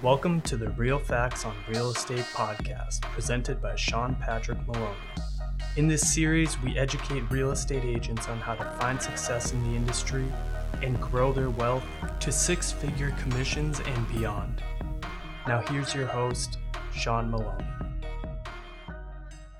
Welcome to the Real Facts on Real Estate podcast, presented by Sean Patrick Maloney. In this series, we educate real estate agents on how to find success in the industry and grow their wealth to six figure commissions and beyond. Now, here's your host, Sean Maloney.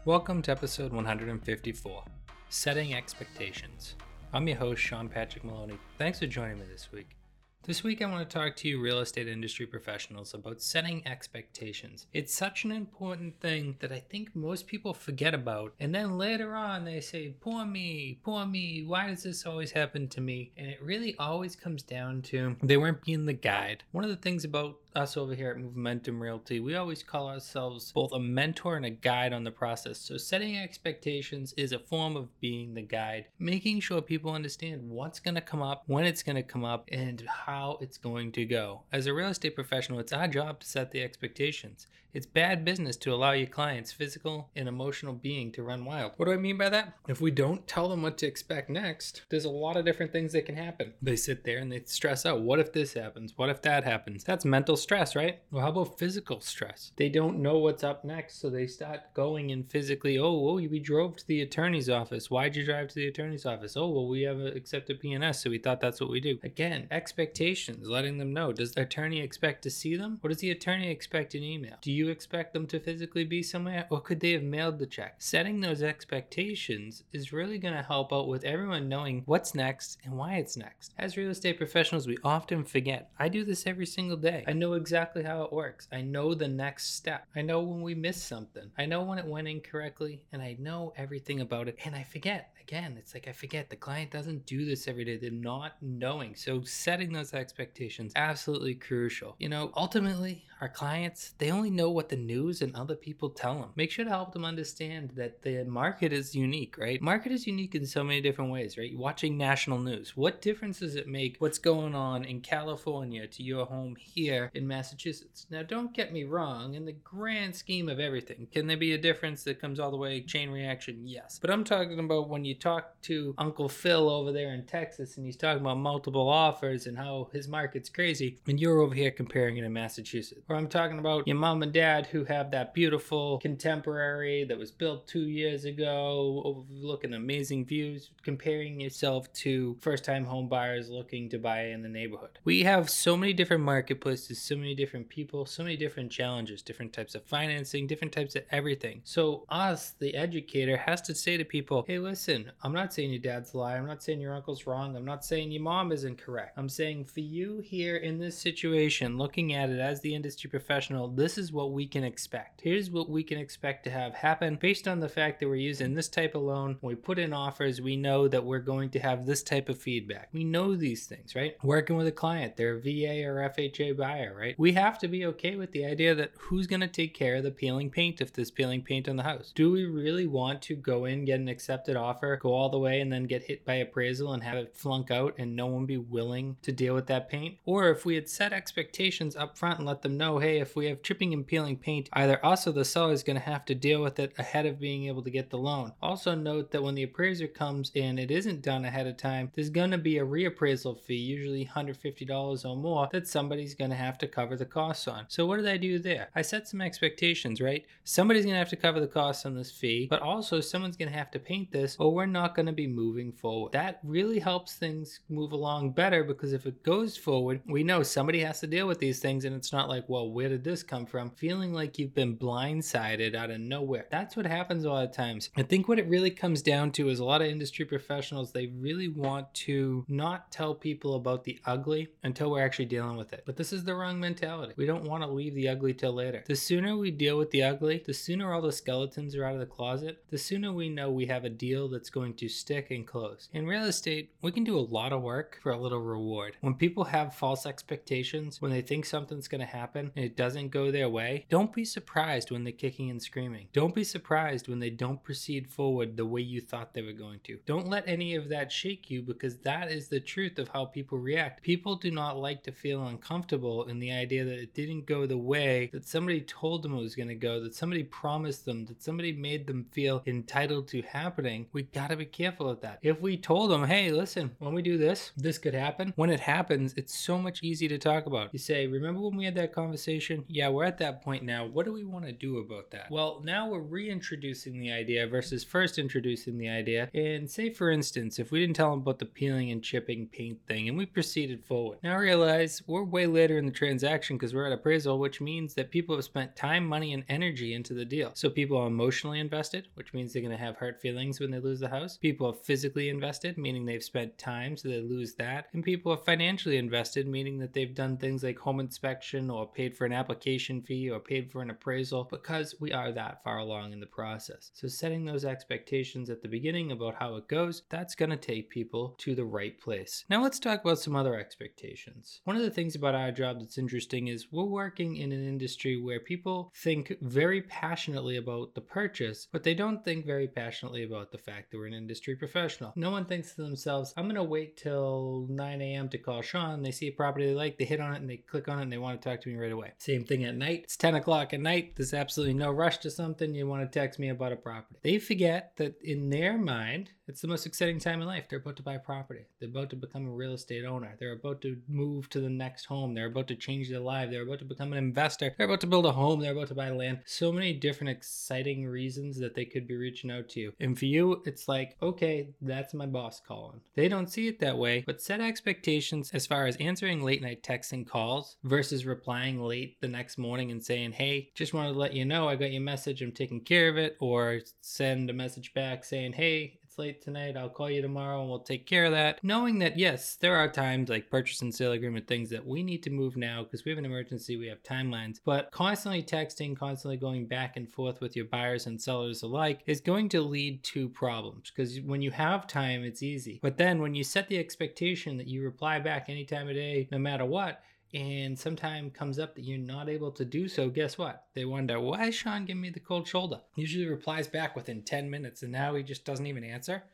Welcome to episode 154 Setting Expectations. I'm your host, Sean Patrick Maloney. Thanks for joining me this week. This week, I want to talk to you, real estate industry professionals, about setting expectations. It's such an important thing that I think most people forget about. And then later on, they say, Poor me, poor me, why does this always happen to me? And it really always comes down to they weren't being the guide. One of the things about us over here at Momentum Realty, we always call ourselves both a mentor and a guide on the process. So, setting expectations is a form of being the guide, making sure people understand what's going to come up, when it's going to come up, and how it's going to go. As a real estate professional, it's our job to set the expectations. It's bad business to allow your clients' physical and emotional being to run wild. What do I mean by that? If we don't tell them what to expect next, there's a lot of different things that can happen. They sit there and they stress out what if this happens? What if that happens? That's mental stress, right? Well, how about physical stress? They don't know what's up next, so they start going and physically, oh, oh, we drove to the attorney's office. Why'd you drive to the attorney's office? Oh, well, we have accepted P&S, so we thought that's what we do. Again, expectations, letting them know. Does the attorney expect to see them? What does the attorney expect an email? Do you expect them to physically be somewhere? Or could they have mailed the check? Setting those expectations is really going to help out with everyone knowing what's next and why it's next. As real estate professionals, we often forget. I do this every single day. I know exactly how it works. I know the next step. I know when we miss something. I know when it went incorrectly and I know everything about it and I forget. Again, it's like I forget. The client doesn't do this every day. They're not knowing. So setting those expectations absolutely crucial. You know, ultimately, our clients, they only know what the news and other people tell them. Make sure to help them understand that the market is unique, right? Market is unique in so many different ways, right? Watching national news. What difference does it make what's going on in California to your home here in Massachusetts? Now, don't get me wrong, in the grand scheme of everything, can there be a difference that comes all the way chain reaction? Yes. But I'm talking about when you talk to Uncle Phil over there in Texas and he's talking about multiple offers and how his market's crazy, and you're over here comparing it in Massachusetts. Or I'm talking about your mom and dad who have that beautiful contemporary that was built two years ago, overlooking amazing views, comparing yourself to first time home buyers looking to buy in the neighborhood. We have so many different marketplaces, so many different people, so many different challenges, different types of financing, different types of everything. So, us, the educator, has to say to people, hey, listen, I'm not saying your dad's lie. I'm not saying your uncle's wrong. I'm not saying your mom is incorrect. I'm saying for you here in this situation, looking at it as the industry professional, this is what we can expect. Here's what we can expect to have happen based on the fact that we're using this type of loan. When we put in offers, we know that we're going to have this type of feedback. We know these things, right? Working with a client, they're a VA or FHA buyer, right? We have to be okay with the idea that who's going to take care of the peeling paint if there's peeling paint on the house. Do we really want to go in, get an accepted offer, go all the way, and then get hit by appraisal and have it flunk out and no one be willing to deal with that paint? Or if we had set expectations up front and let them know, hey, if we have chipping and peeling paint, either us or the seller is going to have to deal with it ahead of being able to get the loan. Also, note that when the appraiser comes and it isn't done ahead of time, there's going to be a reappraisal fee, usually $150 or more, that somebody's going to have to cover the costs on. So, what did I do there? I set some expectations, right? Somebody's going to have to cover the costs on this fee, but also someone's going to have to paint this, or we're not going to be moving forward. That really helps things move along better because if it goes forward, we know somebody has to deal with these things, and it's not like, well, where did this come from? Feeling like you've been blindsided out of nowhere. That's what happens a lot of times. I think what it really comes down to is a lot of industry professionals, they really want to not tell people about the ugly until we're actually dealing with it. But this is the wrong mentality. We don't want to leave the ugly till later. The sooner we deal with the ugly, the sooner all the skeletons are out of the closet, the sooner we know we have a deal that's going to stick and close. In real estate, we can do a lot of work for a little reward. When people have false expectations, when they think something's going to happen and it doesn't go their way, don't be surprised when they're kicking and screaming. Don't be surprised when they don't proceed forward the way you thought they were going to. Don't let any of that shake you because that is the truth of how people react. People do not like to feel uncomfortable in the idea that it didn't go the way that somebody told them it was going to go, that somebody promised them, that somebody made them feel entitled to happening. We got to be careful with that. If we told them, hey, listen, when we do this, this could happen. When it happens, it's so much easier to talk about. You say, remember when we had that conversation? Yeah, we're at that point now. What do we want to do about that? Well, now we're reintroducing the idea versus first introducing the idea. And say, for instance, if we didn't tell them about the peeling and chipping paint thing and we proceeded forward, now realize we're way later in the transaction because we're at appraisal, which means that people have spent time, money, and energy into the deal. So people are emotionally invested, which means they're going to have hurt feelings when they lose the house. People are physically invested, meaning they've spent time, so they lose that. And people are financially invested, meaning that they've done things like home inspection or paid for an application fee or paid for an appraisal because we are that far along in the process. So setting those expectations at the beginning about how it goes, that's going to take people to the right place. Now let's talk about some other expectations. One of the things about our job that's interesting is we're working in an industry where people think very passionately about the purchase, but they don't think very passionately about the fact that we're an industry professional. No one thinks to themselves, I'm going to wait till 9 a.m. to call Sean. They see a property they like, they hit on it and they click on it and they want to talk to me right away. Same thing at night. It's 10 o'clock at night. There's absolutely no rush to something. You want to text me about a property. They forget that in their mind, it's the most exciting time in life. They're about to buy property. They're about to become a real estate owner. They're about to move to the next home. They're about to change their life. They're about to become an investor. They're about to build a home. They're about to buy land. So many different exciting reasons that they could be reaching out to you. And for you, it's like, okay, that's my boss calling. They don't see it that way, but set expectations as far as answering late night texts and calls versus replying late the next morning and saying, hey, just wanted to let you know I got your message. I'm taking care of it. Or send a message back saying, hey, late tonight. I'll call you tomorrow and we'll take care of that. Knowing that, yes, there are times like purchase and sale agreement things that we need to move now because we have an emergency, we have timelines. But constantly texting, constantly going back and forth with your buyers and sellers alike is going to lead to problems because when you have time, it's easy. But then when you set the expectation that you reply back any time of day, no matter what, and sometime comes up that you're not able to do so, guess what? They wonder, why is Sean giving me the cold shoulder? Usually replies back within 10 minutes, and now he just doesn't even answer.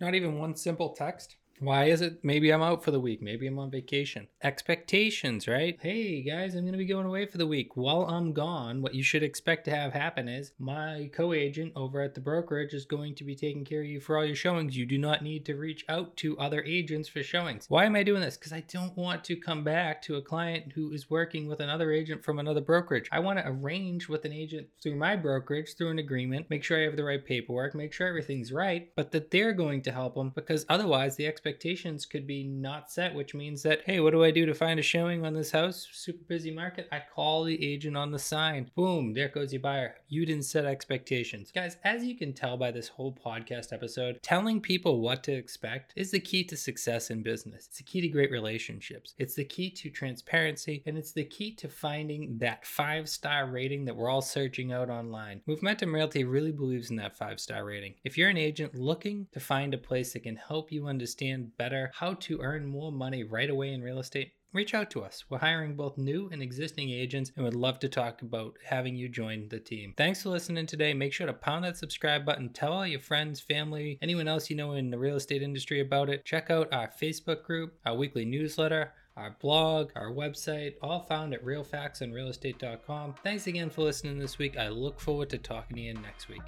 Not even one simple text. Why is it? Maybe I'm out for the week. Maybe I'm on vacation. Expectations, right? Hey guys, I'm going to be going away for the week. While I'm gone, what you should expect to have happen is my co agent over at the brokerage is going to be taking care of you for all your showings. You do not need to reach out to other agents for showings. Why am I doing this? Because I don't want to come back to a client who is working with another agent from another brokerage. I want to arrange with an agent through my brokerage, through an agreement, make sure I have the right paperwork, make sure everything's right, but that they're going to help them because otherwise the expectation expectations could be not set, which means that, hey, what do I do to find a showing on this house? Super busy market. I call the agent on the sign. Boom, there goes your buyer. You didn't set expectations. Guys, as you can tell by this whole podcast episode, telling people what to expect is the key to success in business. It's the key to great relationships. It's the key to transparency, and it's the key to finding that five star rating that we're all searching out online. Momentum Realty really believes in that five star rating. If you're an agent looking to find a place that can help you understand understand better how to earn more money right away in real estate, reach out to us. We're hiring both new and existing agents and would love to talk about having you join the team. Thanks for listening today. Make sure to pound that subscribe button. Tell all your friends, family, anyone else you know in the real estate industry about it. Check out our Facebook group, our weekly newsletter, our blog, our website, all found at realfactsandrealestate.com. Thanks again for listening this week. I look forward to talking to you next week.